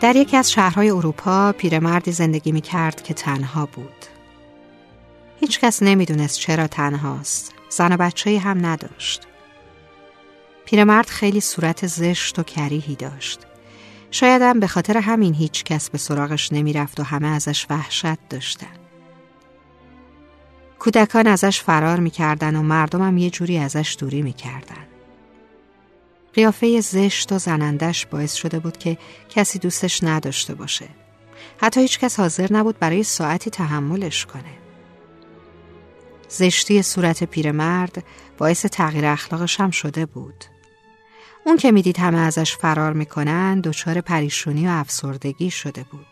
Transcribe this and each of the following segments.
در یکی از شهرهای اروپا پیرمردی زندگی می کرد که تنها بود. هیچ کس نمی‌دونست چرا تنهاست. زن و بچه هم نداشت. پیرمرد خیلی صورت زشت و کریهی داشت. شایدم به خاطر همین هیچ کس به سراغش نمی‌رفت و همه ازش وحشت داشتن. کودکان ازش فرار می‌کردن و مردمم یه جوری ازش دوری می‌کردن. قیافه زشت و زنندش باعث شده بود که کسی دوستش نداشته باشه. حتی هیچ کس حاضر نبود برای ساعتی تحملش کنه. زشتی صورت پیرمرد باعث تغییر اخلاقش هم شده بود. اون که می‌دید همه ازش فرار می‌کنن دچار پریشونی و افسردگی شده بود.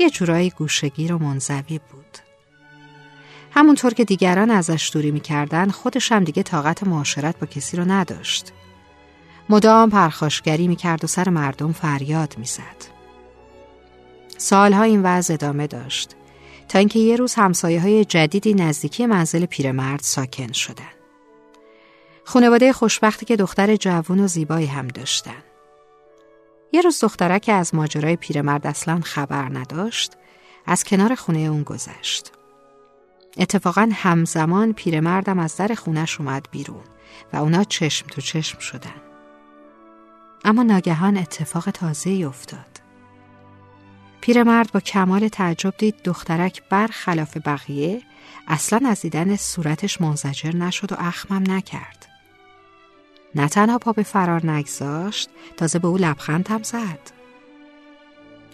یه جورایی گوشگیر و منزوی بود. همونطور که دیگران ازش دوری می‌کردن خودش هم دیگه طاقت معاشرت با کسی رو نداشت. مدام پرخاشگری می‌کرد و سر مردم فریاد می‌زد. سالها این وضع ادامه داشت تا اینکه یه روز همسایه های جدیدی نزدیکی منزل پیرمرد ساکن شدن. خانواده خوشبختی که دختر جوون و زیبایی هم داشتن. یه روز دخترک از ماجرای پیرمرد اصلا خبر نداشت از کنار خونه اون گذشت. اتفاقا همزمان پیرمردم از در خونش اومد بیرون و اونا چشم تو چشم شدن. اما ناگهان اتفاق تازه افتاد. پیرمرد با کمال تعجب دید دخترک برخلاف بقیه اصلا از دیدن صورتش منزجر نشد و اخمم نکرد. نه تنها پا به فرار نگذاشت تازه به او لبخند هم زد.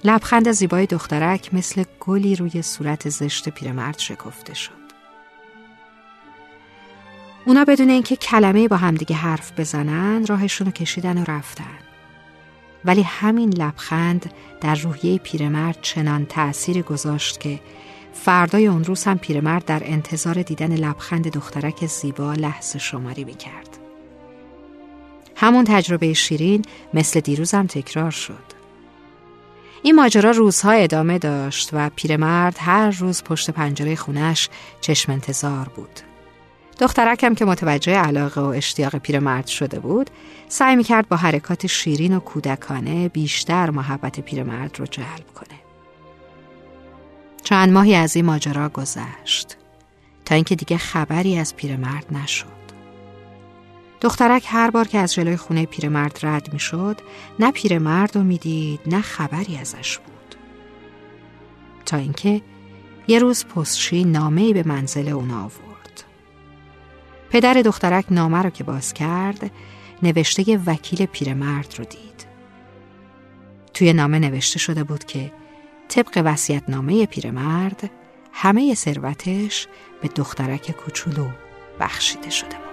لبخند زیبای دخترک مثل گلی روی صورت زشت پیرمرد شکفته شد. اونا بدون اینکه کلمه با همدیگه حرف بزنن راهشون رو کشیدن و رفتن. ولی همین لبخند در روحیه پیرمرد چنان تأثیر گذاشت که فردای اون روز هم پیرمرد در انتظار دیدن لبخند دخترک زیبا لحظه شماری می‌کرد. همون تجربه شیرین مثل دیروزم تکرار شد. این ماجرا روزها ادامه داشت و پیرمرد هر روز پشت پنجره خونش چشم انتظار بود. دخترکم که متوجه علاقه و اشتیاق پیرمرد شده بود سعی می‌کرد با حرکات شیرین و کودکانه بیشتر محبت پیرمرد رو جلب کنه. چند ماهی از این ماجرا گذشت تا اینکه دیگه خبری از پیرمرد نشد. دخترک هر بار که از جلوی خونه پیرمرد رد می‌شد نه پیرمرد رو می‌دید نه خبری ازش بود. تا اینکه یه روز پستچی نامه‌ای به منزل اون آورد. پدر دخترک نامه رو که باز کرد نوشته وکیل پیرمرد رو دید. توی نامه نوشته شده بود که طبق وسیعت نامه پیرمرد همه ثروتش به دخترک کوچولو بخشیده شده بود.